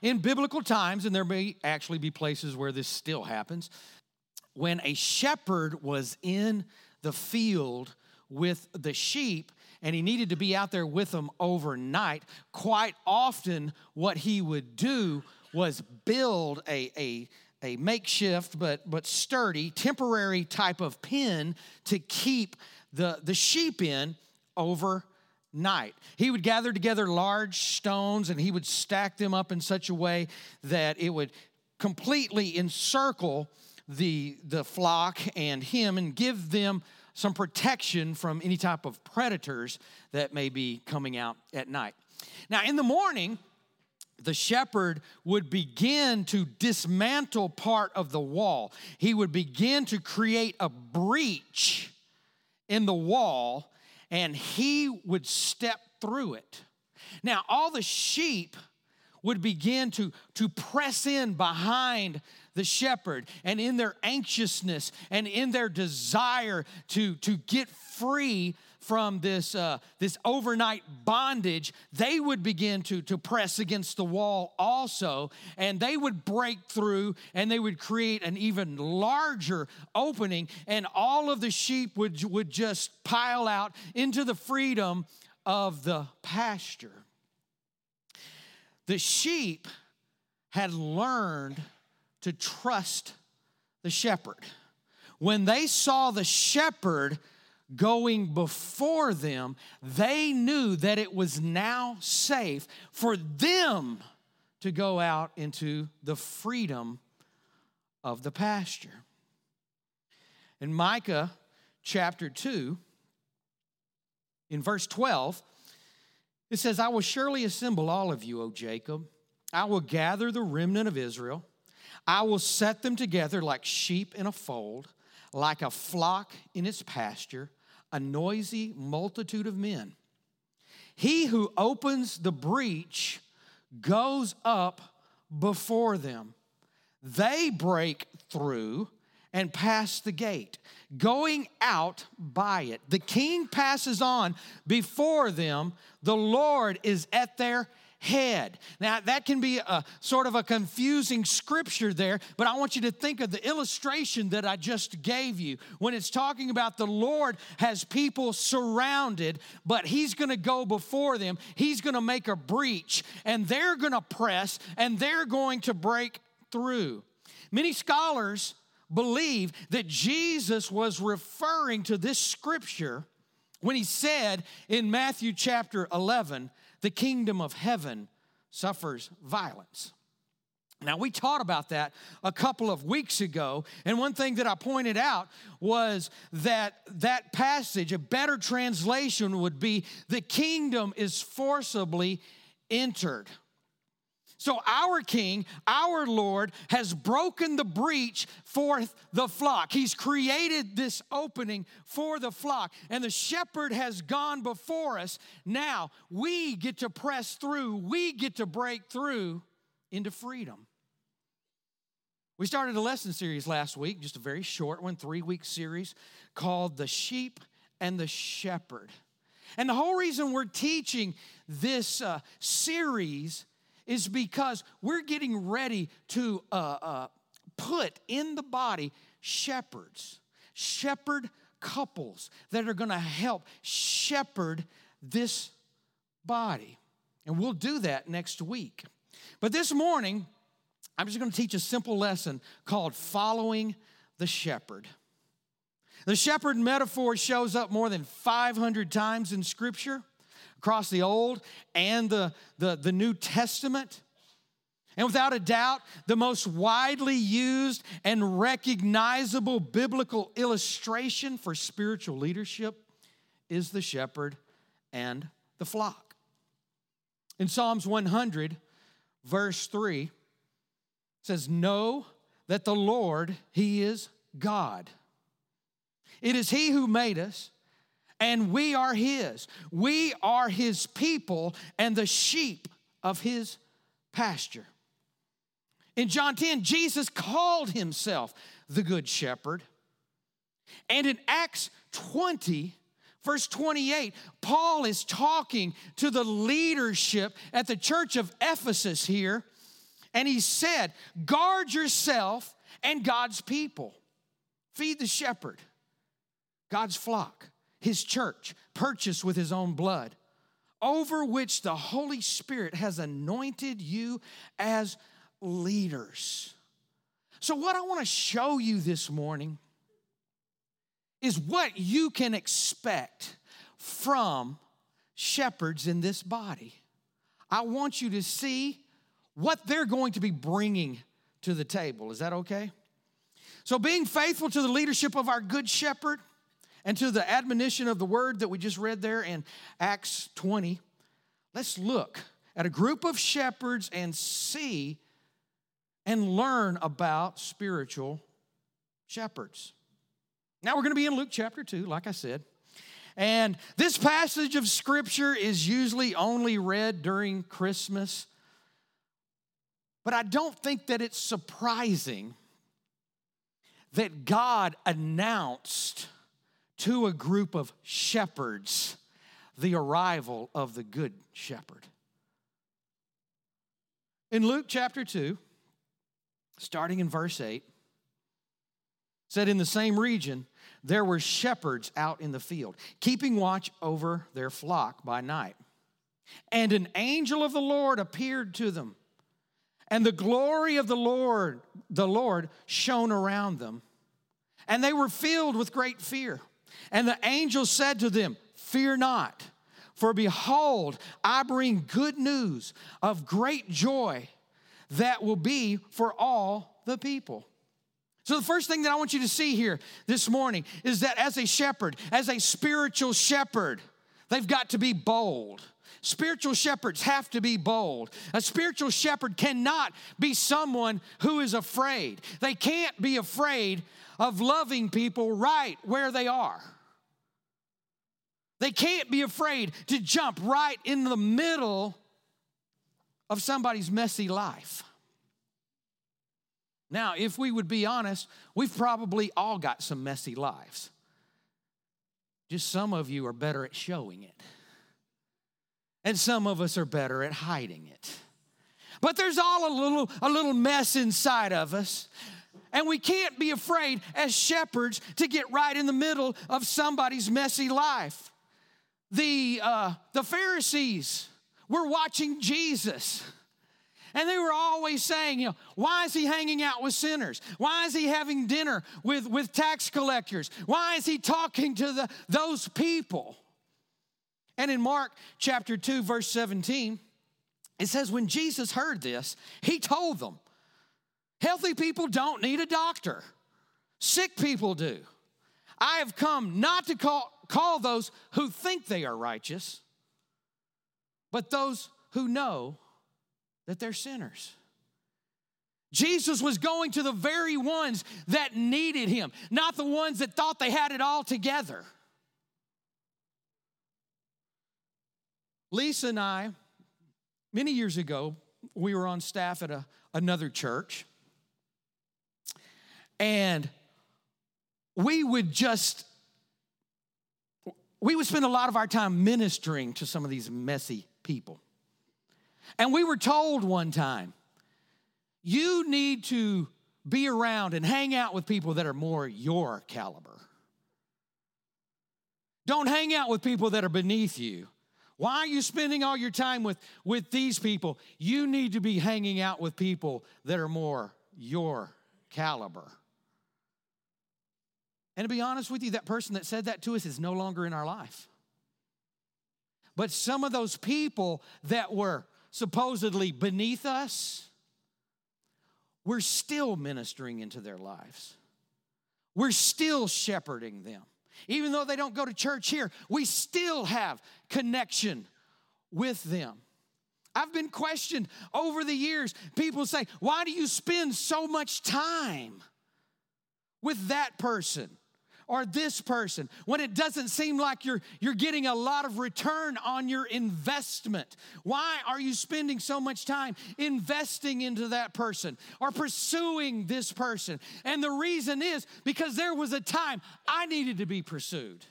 In biblical times, and there may actually be places where this still happens, when a shepherd was in the field with the sheep and he needed to be out there with them overnight, quite often what he would do was build a, a, a makeshift but, but sturdy, temporary type of pen to keep the, the sheep in overnight. He would gather together large stones and he would stack them up in such a way that it would completely encircle the, the flock and him and give them some protection from any type of predators that may be coming out at night. Now, in the morning, the shepherd would begin to dismantle part of the wall. He would begin to create a breach in the wall and he would step through it. Now, all the sheep would begin to, to press in behind the shepherd and in their anxiousness and in their desire to, to get free from this, uh, this overnight bondage, they would begin to, to press against the wall also, and they would break through and they would create an even larger opening, and all of the sheep would, would just pile out into the freedom of the pasture. The sheep had learned to trust the shepherd. When they saw the shepherd going before them, they knew that it was now safe for them to go out into the freedom of the pasture. In Micah chapter 2, in verse 12, it says, I will surely assemble all of you, O Jacob. I will gather the remnant of Israel. I will set them together like sheep in a fold, like a flock in its pasture, a noisy multitude of men. He who opens the breach goes up before them. They break through and pass the gate, going out by it. The king passes on before them. The Lord is at their head. Now, that can be a sort of a confusing scripture there, but I want you to think of the illustration that I just gave you when it's talking about the Lord has people surrounded, but He's gonna go before them, He's gonna make a breach, and they're gonna press and they're going to break through. Many scholars believe that Jesus was referring to this scripture when he said in Matthew chapter 11, the kingdom of heaven suffers violence. Now, we taught about that a couple of weeks ago, and one thing that I pointed out was that that passage, a better translation would be the kingdom is forcibly entered. So, our King, our Lord, has broken the breach for the flock. He's created this opening for the flock, and the shepherd has gone before us. Now, we get to press through, we get to break through into freedom. We started a lesson series last week, just a very short one, three week series called The Sheep and the Shepherd. And the whole reason we're teaching this uh, series is because we're getting ready to uh, uh, put in the body shepherds, shepherd couples that are going to help shepherd this body. And we'll do that next week. But this morning, I'm just going to teach a simple lesson called Following the Shepherd. The shepherd metaphor shows up more than 500 times in Scripture across the Old and the, the, the New Testament. And without a doubt, the most widely used and recognizable biblical illustration for spiritual leadership is the shepherd and the flock. In Psalms 100, verse 3, says, Know that the Lord, He is God. It is He who made us and we are His. We are His people and the sheep of His pasture. In John 10, Jesus called Himself the Good Shepherd. And in Acts 20, verse 28, Paul is talking to the leadership at the church of Ephesus here. And he said, Guard yourself and God's people. Feed the shepherd, God's flock, his church, purchased with his own blood, over which the Holy Spirit has anointed you as leaders. So, what I want to show you this morning is what you can expect from shepherds in this body. I want you to see what they're going to be bringing to the table. Is that okay? So, being faithful to the leadership of our good shepherd and to the admonition of the word that we just read there in Acts 20, let's look at a group of shepherds and see and learn about spiritual shepherds. Now, we're going to be in Luke chapter 2, like I said. And this passage of scripture is usually only read during Christmas but I don't think that it's surprising that God announced to a group of shepherds the arrival of the good shepherd. In Luke chapter 2, starting in verse 8, said in the same region there were shepherds out in the field, keeping watch over their flock by night. And an angel of the Lord appeared to them and the glory of the Lord, the Lord shone around them. And they were filled with great fear. And the angel said to them, Fear not, for behold, I bring good news of great joy that will be for all the people. So, the first thing that I want you to see here this morning is that as a shepherd, as a spiritual shepherd, they've got to be bold. Spiritual shepherds have to be bold. A spiritual shepherd cannot be someone who is afraid. They can't be afraid of loving people right where they are. They can't be afraid to jump right in the middle of somebody's messy life. Now, if we would be honest, we've probably all got some messy lives. Just some of you are better at showing it and some of us are better at hiding it. But there's all a little, a little mess inside of us. And we can't be afraid as shepherds to get right in the middle of somebody's messy life. The, uh, the Pharisees were watching Jesus. And they were always saying, you know, why is he hanging out with sinners? Why is he having dinner with, with tax collectors? Why is he talking to the, those people? And in Mark chapter 2, verse 17, it says, When Jesus heard this, he told them, Healthy people don't need a doctor, sick people do. I have come not to call, call those who think they are righteous, but those who know that they're sinners. Jesus was going to the very ones that needed him, not the ones that thought they had it all together. Lisa and I, many years ago, we were on staff at a, another church. And we would just, we would spend a lot of our time ministering to some of these messy people. And we were told one time, you need to be around and hang out with people that are more your caliber. Don't hang out with people that are beneath you. Why are you spending all your time with, with these people? You need to be hanging out with people that are more your caliber. And to be honest with you, that person that said that to us is no longer in our life. But some of those people that were supposedly beneath us, we're still ministering into their lives. We're still shepherding them. Even though they don't go to church here, we still have connection with them. I've been questioned over the years. People say, Why do you spend so much time with that person? Or this person when it doesn't seem like you're, you're getting a lot of return on your investment? Why are you spending so much time investing into that person or pursuing this person? And the reason is because there was a time I needed to be pursued.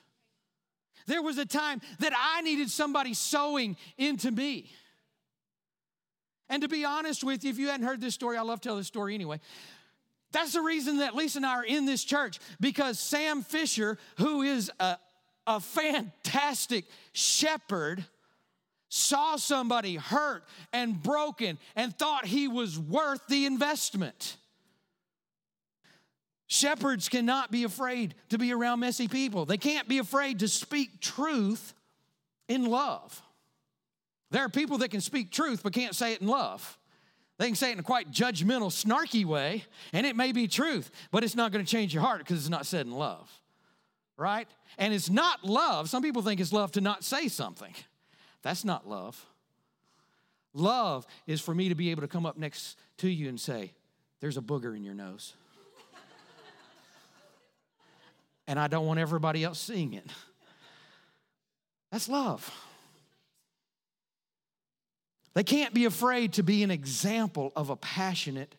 There was a time that I needed somebody sowing into me. And to be honest with you, if you hadn't heard this story, I love to tell this story anyway. That's the reason that Lisa and I are in this church because Sam Fisher, who is a, a fantastic shepherd, saw somebody hurt and broken and thought he was worth the investment. Shepherds cannot be afraid to be around messy people. They can't be afraid to speak truth in love. There are people that can speak truth but can't say it in love. They can say it in a quite judgmental, snarky way, and it may be truth, but it's not going to change your heart because it's not said in love, right? And it's not love. Some people think it's love to not say something. That's not love. Love is for me to be able to come up next to you and say, There's a booger in your nose. and I don't want everybody else seeing it. That's love. They can't be afraid to be an example of a passionate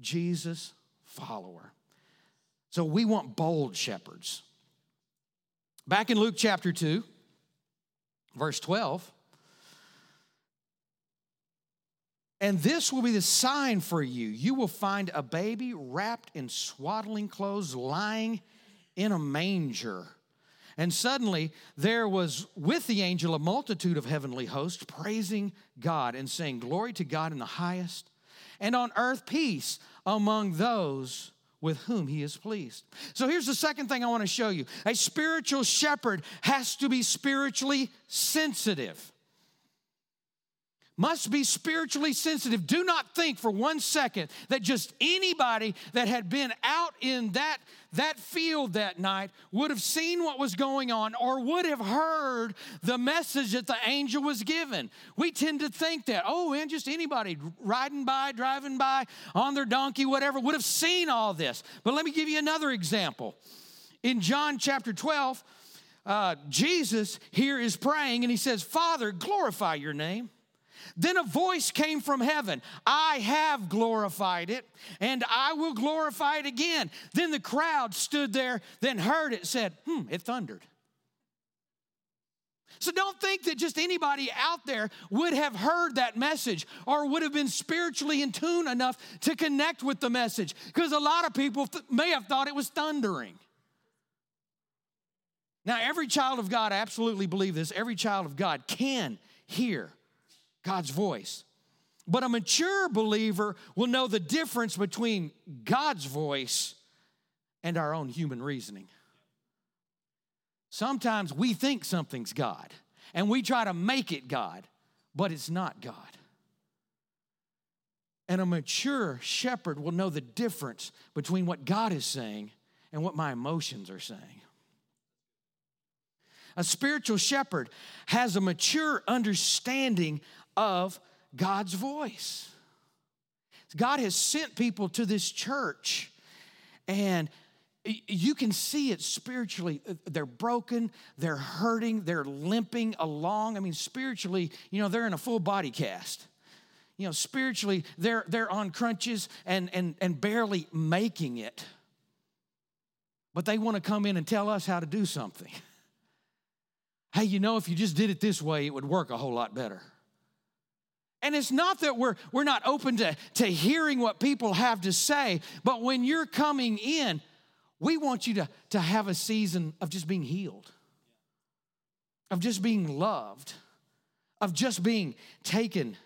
Jesus follower. So we want bold shepherds. Back in Luke chapter 2, verse 12. And this will be the sign for you. You will find a baby wrapped in swaddling clothes, lying in a manger. And suddenly there was with the angel a multitude of heavenly hosts praising God and saying, Glory to God in the highest, and on earth peace among those with whom he is pleased. So here's the second thing I want to show you a spiritual shepherd has to be spiritually sensitive must be spiritually sensitive. Do not think for one second that just anybody that had been out in that, that field that night would have seen what was going on or would have heard the message that the angel was given. We tend to think that, oh, and just anybody riding by, driving by, on their donkey, whatever, would have seen all this. But let me give you another example. In John chapter 12, uh, Jesus here is praying and he says, Father, glorify your name. Then a voice came from heaven I have glorified it, and I will glorify it again. Then the crowd stood there, then heard it, said, Hmm, it thundered. So don't think that just anybody out there would have heard that message or would have been spiritually in tune enough to connect with the message because a lot of people th- may have thought it was thundering. Now, every child of God, I absolutely believe this, every child of God can hear God's voice. But a mature believer will know the difference between God's voice and our own human reasoning. Sometimes we think something's God and we try to make it God, but it's not God. And a mature shepherd will know the difference between what God is saying and what my emotions are saying. A spiritual shepherd has a mature understanding of God's voice. God has sent people to this church, and you can see it spiritually. Uh, they're broken, they're hurting, they're limping along. I mean, spiritually, you know, they're in a full body cast. You know, spiritually, they're, they're on crunches and, and, and barely making it. But they want to come in and tell us how to do something. Hey, you know, if you just did it this way, it would work a whole lot better. And it's not that we're, we're not open to, to hearing what people have to say, but when you're coming in, we want you to, to have a season of just being healed, of just being loved, of just being taken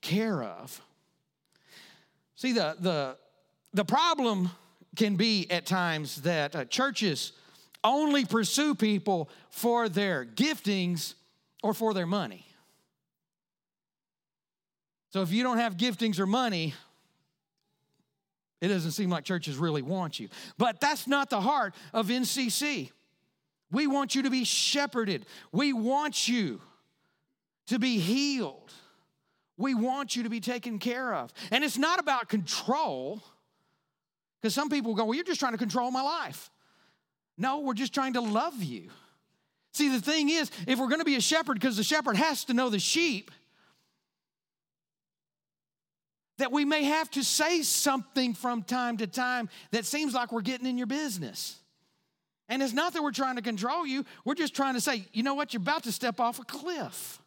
care of. See, the, the, the problem can be at times that uh, churches only pursue people for their giftings or for their money. So if you don't have giftings or money, it doesn't seem like churches really want you. But that's not the heart of NCC. We want you to be shepherded. We want you to be healed. We want you to be taken care of. And it's not about control, because some people go, Well, you're just trying to control my life. No, we're just trying to love you. See, the thing is, if we're going to be a shepherd, because the shepherd has to know the sheep, that we may have to say something from time to time that seems like we're getting in your business. And it's not that we're trying to control you, we're just trying to say, you know what, you're about to step off a cliff.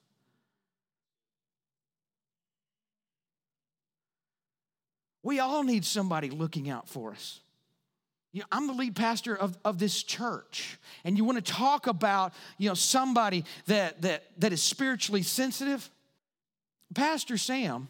We all need somebody looking out for us. You know, I'm the lead pastor of, of this church, and you want to talk about you know somebody that that that is spiritually sensitive. Pastor Sam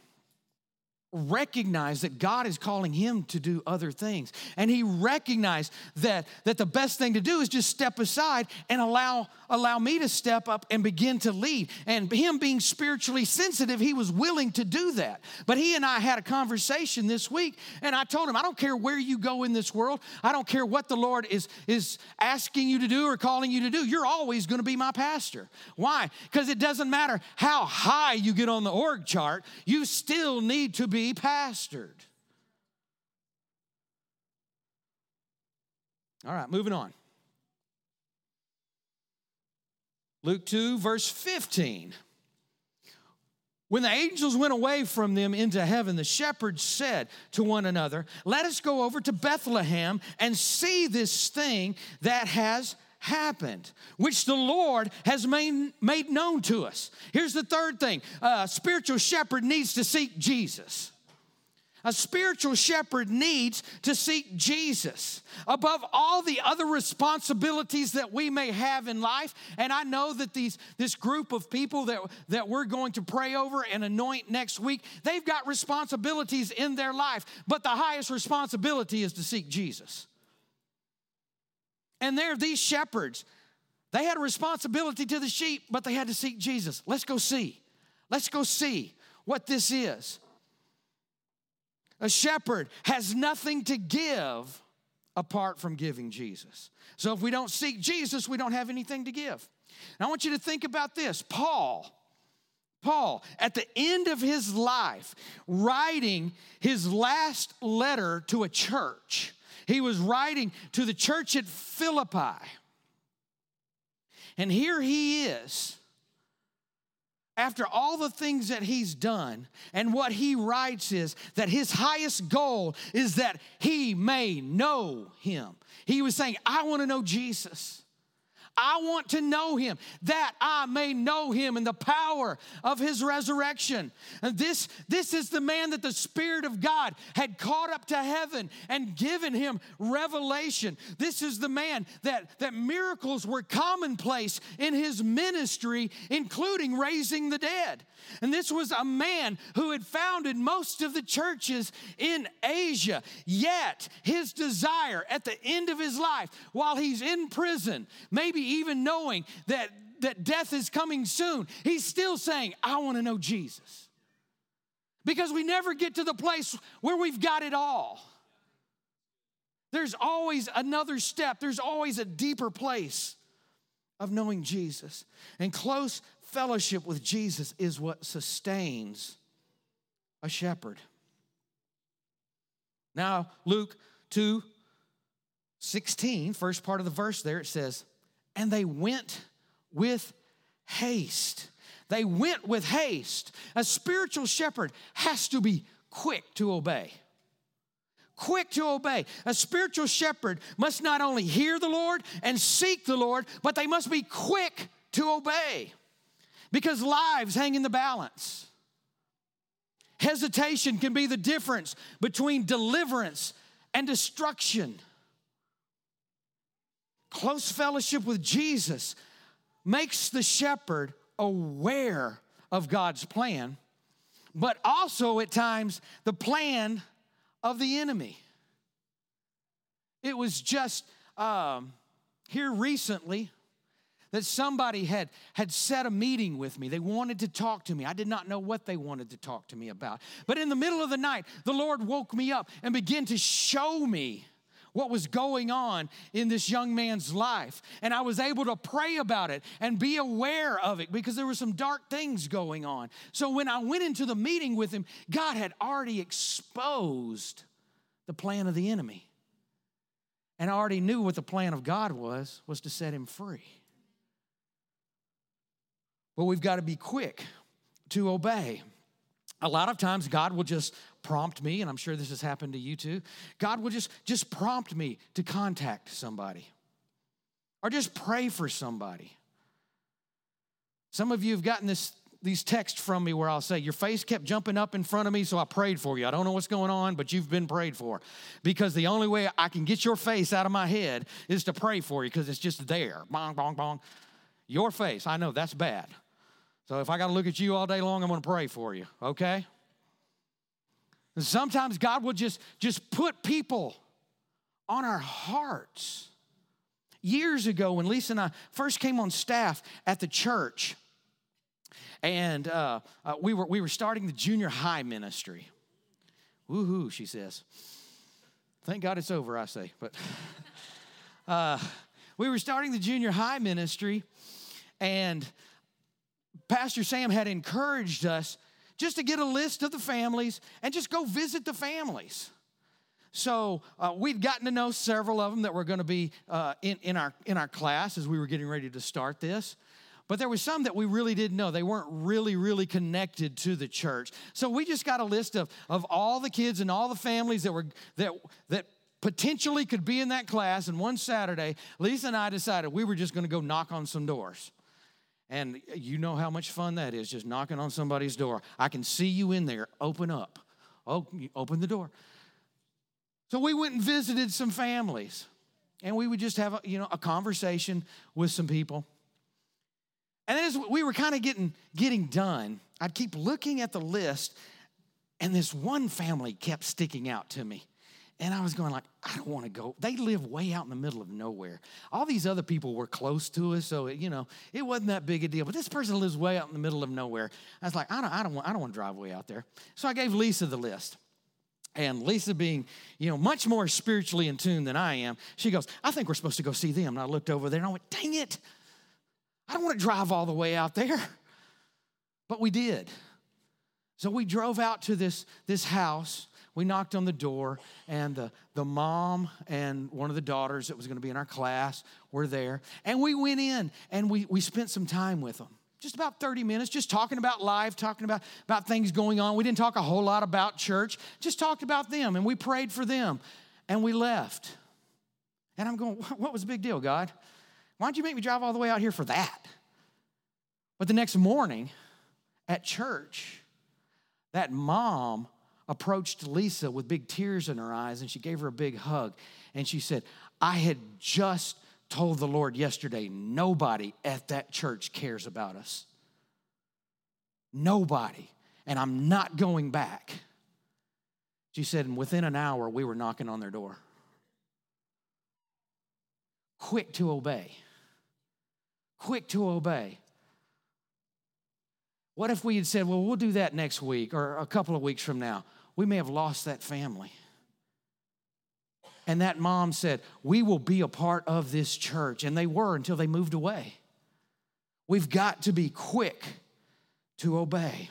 recognized that God is calling him to do other things. And he recognized that, that the best thing to do is just step aside and allow, allow me to step up and begin to lead. And him being spiritually sensitive, he was willing to do that. But he and I had a conversation this week, and I told him, I don't care where you go in this world, I don't care what the Lord is, is asking you to do or calling you to do, you're always going to be my pastor. Why? Because it doesn't matter how high you get on the org chart, you still need to pastored. All right, moving on. Luke 2, verse 15. When the angels went away from them into heaven, the shepherds said to one another, Let us go over to Bethlehem and see this thing that has happened, which the Lord has made known to us. Here's the third thing a spiritual shepherd needs to seek Jesus. A spiritual shepherd needs to seek Jesus above all the other responsibilities that we may have in life. And I know that these, this group of people that, that we're going to pray over and anoint next week, they've got responsibilities in their life. But the highest responsibility is to seek Jesus. And there, these shepherds, they had a responsibility to the sheep, but they had to seek Jesus. Let's go see. Let's go see what this is. A shepherd has nothing to give apart from giving Jesus. So if we don't seek Jesus, we don't have anything to give. Now I want you to think about this. Paul, Paul, at the end of his life, writing his last letter to a church, he was writing to the church at Philippi. And here he is after all the things that he's done, and what he writes is that his highest goal is that he may know him. He was saying, I want to know Jesus. I want to know him that I may know him in the power of his resurrection. And this, this is the man that the Spirit of God had caught up to heaven and given him revelation. This is the man that, that miracles were commonplace in his ministry, including raising the dead. And this was a man who had founded most of the churches in Asia. Yet, his desire at the end of his life, while he's in prison, maybe even knowing that, that death is coming soon, he's still saying, I want to know Jesus. Because we never get to the place where we've got it all. There's always another step, there's always a deeper place of knowing Jesus. And close fellowship with Jesus is what sustains a shepherd. Now, Luke 2 16, first part of the verse there, it says, And they went with haste. They went with haste. A spiritual shepherd has to be quick to obey. Quick to obey. A spiritual shepherd must not only hear the Lord and seek the Lord, but they must be quick to obey because lives hang in the balance. Hesitation can be the difference between deliverance and destruction. Close fellowship with Jesus makes the shepherd aware of God's plan, but also at times the plan of the enemy. It was just um, here recently that somebody had had set a meeting with me. They wanted to talk to me. I did not know what they wanted to talk to me about. But in the middle of the night the lord woke me up and began to show me what was going on in this young man's life. And I was able to pray about it and be aware of it because there were some dark things going on. So when I went into the meeting with him, God had already exposed the plan of the enemy. And I already knew what the plan of God was was to set him free. But we've got to be quick to obey. A lot of times God will just prompt me, and I'm sure this has happened to you too. God will just, just prompt me to contact somebody or just pray for somebody. Some of you have gotten this these texts from me where I'll say, Your face kept jumping up in front of me, so I prayed for you. I don't know what's going on, but you've been prayed for. Because the only way I can get your face out of my head is to pray for you because it's just there. Bong, bong, bong. Your face, I know that's bad. So if I got to look at you all day long, I'm going to pray for you, okay? And sometimes God will just, just put people on our hearts. Years ago, when Lisa and I first came on staff at the church, and uh, uh, we, were, we were starting the junior high ministry. Woohoo, she says. Thank God it's over, I say. But uh, we were starting the junior high ministry, and Pastor Sam had encouraged us just to get a list of the families and just go visit the families. So uh, we'd gotten to know several of them that were going to be uh, in, in, our, in our class as we were getting ready to start this. But there was some that we really didn't know. They weren't really, really connected to the church. So we just got a list of, of all the kids and all the families that were that that potentially could be in that class. And one Saturday, Lisa and I decided we were just going to go knock on some doors. And you know how much fun that is, just knocking on somebody's door. I can see you in there. Open up. Oh, open the door. So we went and visited some families, and we would just have a, you know a conversation with some people. And as we were kind of getting getting done, I'd keep looking at the list, and this one family kept sticking out to me. And I was going like, I don't want to go. They live way out in the middle of nowhere. All these other people were close to us, so it, you know it wasn't that big a deal. But this person lives way out in the middle of nowhere. I was like, I don't, I don't, want, I don't want to drive way out there. So I gave Lisa the list, and Lisa, being you know much more spiritually in tune than I am, she goes, I think we're supposed to go see them. And I looked over there and I went, Dang it! I don't want to drive all the way out there, but we did. So we drove out to this this house we knocked on the door, and the, the mom and one of the daughters that was going to be in our class were there. And we went in and we, we spent some time with them. Just about 30 minutes, just talking about life, talking about, about things going on. We didn't talk a whole lot about church, just talked about them, and we prayed for them, and we left. And I'm going, what was the big deal, God? Why'd you make me drive all the way out here for that? But the next morning at church, that mom approached Lisa with big tears in her eyes and she gave her a big hug. And she said, I had just told the Lord yesterday, nobody at that church cares about us. Nobody. And I'm not going back. She said, and within an hour, we were knocking on their door. Quick to obey. Quick to obey. What if we had said, well, we'll do that next week or a couple of weeks from now? We may have lost that family. And that mom said, We will be a part of this church. And they were until they moved away. We've got to be quick to obey.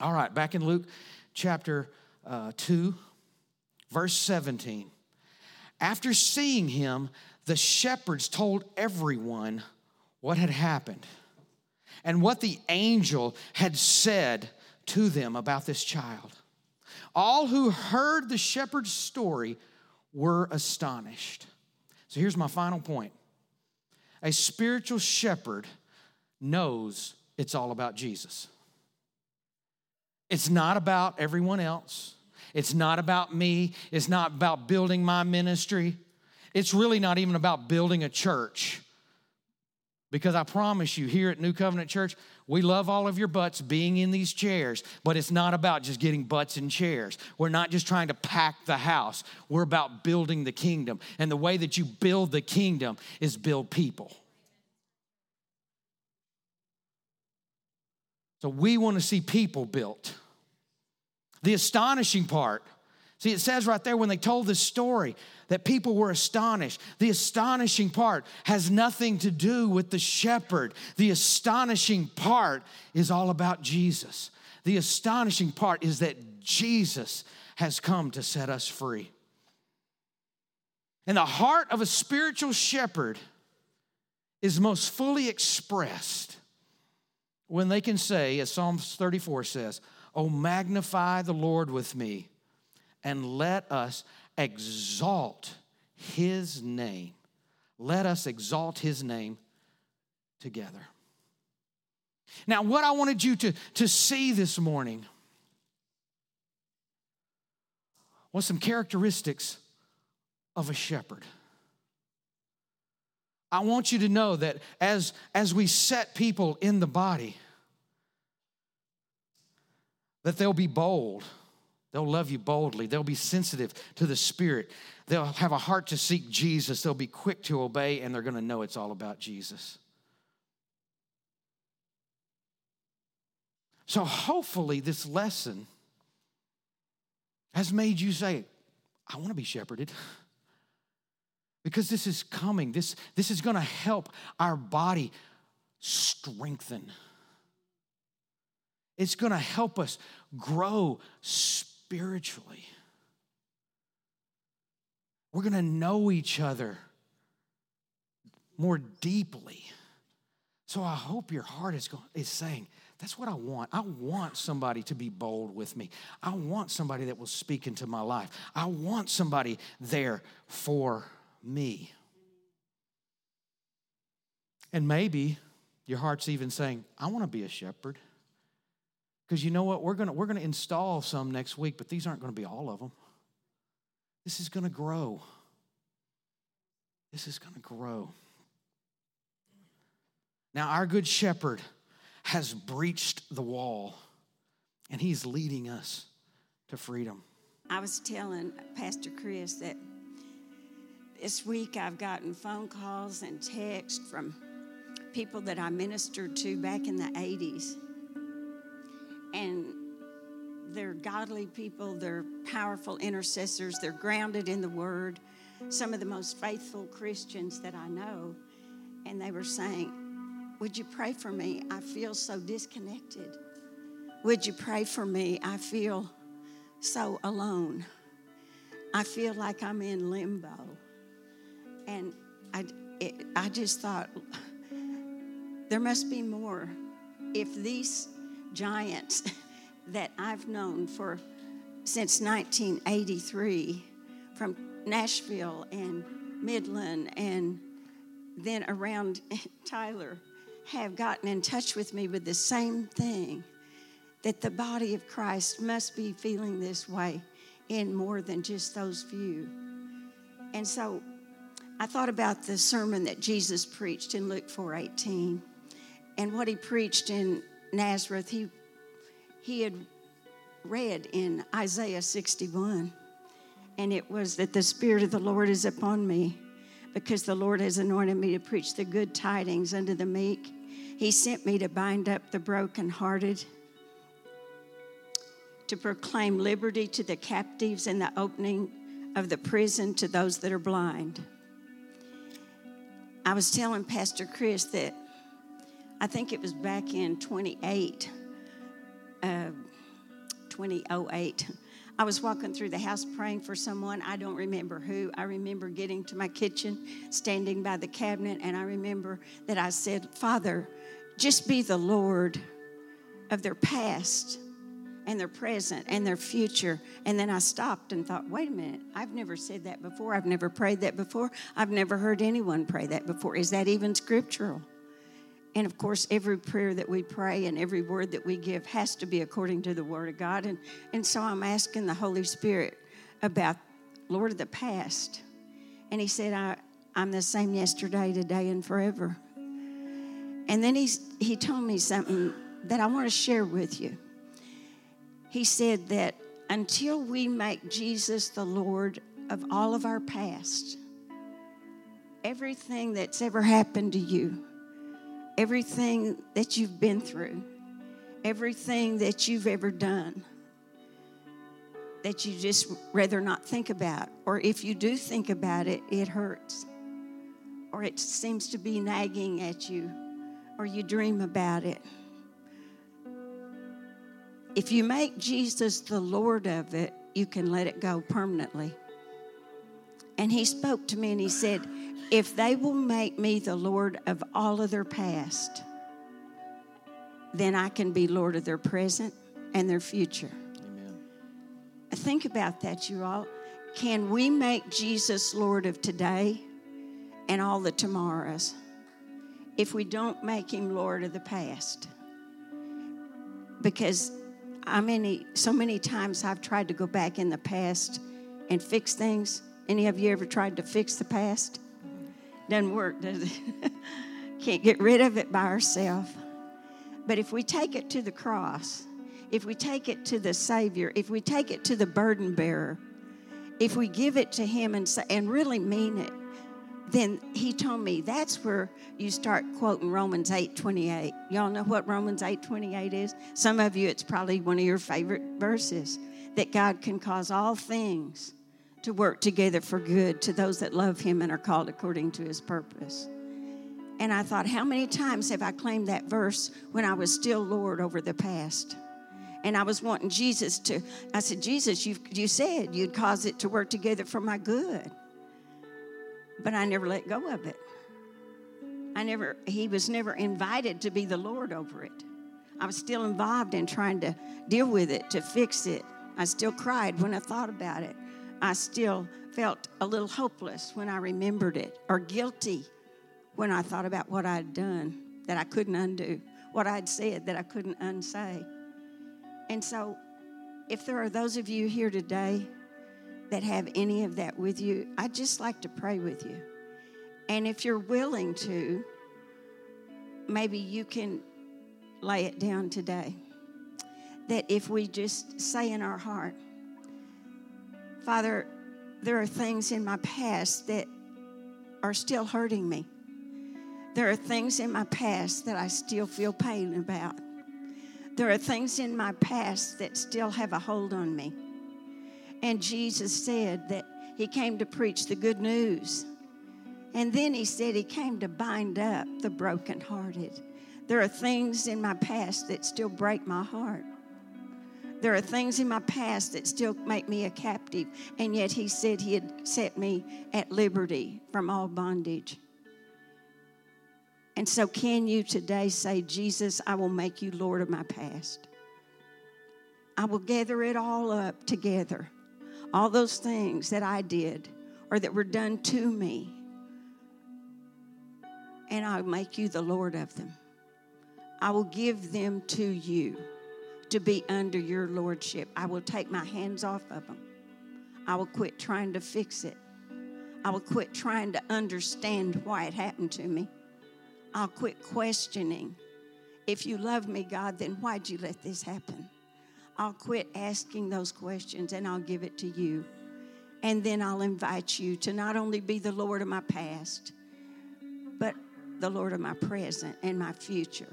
All right, back in Luke chapter uh, 2, verse 17. After seeing him, the shepherds told everyone what had happened and what the angel had said to them about this child. All who heard the shepherd's story were astonished. So here's my final point a spiritual shepherd knows it's all about Jesus. It's not about everyone else. It's not about me. It's not about building my ministry. It's really not even about building a church. Because I promise you, here at New Covenant Church, we love all of your butts being in these chairs, but it's not about just getting butts in chairs. We're not just trying to pack the house, we're about building the kingdom. And the way that you build the kingdom is build people. So we want to see people built. The astonishing part, see, it says right there when they told this story, that people were astonished. The astonishing part has nothing to do with the shepherd. The astonishing part is all about Jesus. The astonishing part is that Jesus has come to set us free. And the heart of a spiritual shepherd is most fully expressed when they can say, as Psalms 34 says, Oh, magnify the Lord with me, and let us exalt his name. Let us exalt his name together. Now, what I wanted you to, to see this morning was some characteristics of a shepherd. I want you to know that as, as we set people in the body, that they'll be bold. They'll love you boldly. They'll be sensitive to the Spirit. They'll have a heart to seek Jesus. They'll be quick to obey, and they're going to know it's all about Jesus. So, hopefully, this lesson has made you say, I want to be shepherded. Because this is coming. This, this is going to help our body strengthen. It's going to help us grow spiritually. We're going to know each other more deeply. So I hope your heart is, going, is saying, that's what I want. I want somebody to be bold with me. I want somebody that will speak into my life. I want somebody there for me. And maybe your heart's even saying, I want to be a shepherd. Because you know what? We're going we're going to install some next week, but these aren't going to be all of them. This is going to grow. This is going to grow. Now, our good shepherd has breached the wall and he's leading us to freedom. I was telling Pastor Chris that this week I've gotten phone calls and texts from people that I ministered to back in the 80s. And they're godly people, they're powerful intercessors, they're grounded in the Word, some of the most faithful Christians that I know. And they were saying, would you pray for me? I feel so disconnected. Would you pray for me? I feel so alone. I feel like I'm in limbo. And I, it, I just thought, there must be more. If these giants that I've known for since 1983 from Nashville and Midland and then around Tyler have gotten in touch with me with the same thing that the body of Christ must be feeling this way in more than just those few. And so I thought about the sermon that Jesus preached in Luke 4:18 and what he preached in Nazareth he he had read in Isaiah 61 and it was that the spirit of the Lord is upon me because the Lord has anointed me to preach the good tidings unto the meek. He sent me to bind up the brokenhearted, to proclaim liberty to the captives and the opening of the prison to those that are blind. I was telling Pastor Chris that I think it was back in 28, uh, 2008 I was walking through the house praying for someone. I don't remember who. I remember getting to my kitchen, standing by the cabinet, and I remember that I said, Father, just be the Lord of their past and their present and their future. And then I stopped and thought, wait a minute, I've never said that before. I've never prayed that before. I've never heard anyone pray that before. Is that even scriptural? And of course, every prayer that we pray and every word that we give has to be according to the Word of God. And, and so I'm asking the Holy Spirit about, Lord of the past. And He said, I, I'm the same yesterday, today, and forever. And then he's, he told me something that I want to share with you. He said that until we make Jesus the Lord of all of our past, everything that's ever happened to you, everything that you've been through, everything that you've ever done that you just rather not think about. Or if you do think about it, it hurts. Or it seems to be nagging at you, or you dream about it. If you make Jesus the Lord of it, you can let it go permanently. And he spoke to me and he said, if they will make me the Lord of all of their past, then I can be Lord of their present and their future. Amen. Think about that, you all. Can we make Jesus Lord of today and all the tomorrows if we don't make him Lord of the past? because I many so many times I've tried to go back in the past and fix things. Any of you ever tried to fix the past? Doesn't work, does it? Can't get rid of it by ourselves. But if we take it to the cross, if we take it to the Savior, if we take it to the burden bearer, if we give it to Him and, say, and really mean it, then He told me that's where you start quoting Romans 8 28. Y'all know what Romans 8 28 is? Some of you, it's probably one of your favorite verses that God can cause all things to work together for good to those that love Him and are called according to His purpose. And I thought, how many times have I claimed that verse when I was still Lord over the past? And I was wanting Jesus to, I said, Jesus, you, you said you'd cause it to work together for my good. But I never let go of it. I never, he was never invited to be the Lord over it. I was still involved in trying to deal with it, to fix it. I still cried when I thought about it. I still felt a little hopeless when I remembered it, or guilty when I thought about what I'd done that I couldn't undo, what I'd said that I couldn't unsay. And so, if there are those of you here today that have any of that with you, I'd just like to pray with you. And if you're willing to, maybe you can lay it down today. That if we just say in our heart, Father, there are things in my past that are still hurting me. There are things in my past that I still feel pain about. There are things in my past that still have a hold on me. And Jesus said that He came to preach the good news. And then He said He came to bind up the brokenhearted. There are things in my past that still break my heart. There are things in my past that still make me a captive. And yet He said He had set me at liberty from all bondage. And so, can you today say, Jesus, I will make you Lord of my past? I will gather it all up together. All those things that I did or that were done to me. And I'll make you the Lord of them. I will give them to you to be under your lordship. I will take my hands off of them. I will quit trying to fix it. I will quit trying to understand why it happened to me. I'll quit questioning. If you love me, God, then why'd you let this happen? I'll quit asking those questions and I'll give it to you. And then I'll invite you to not only be the Lord of my past, but the Lord of my present and my future.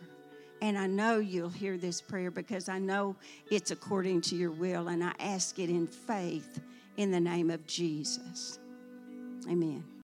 And I know you'll hear this prayer because I know it's according to your will, and I ask it in faith in the name of Jesus. Amen.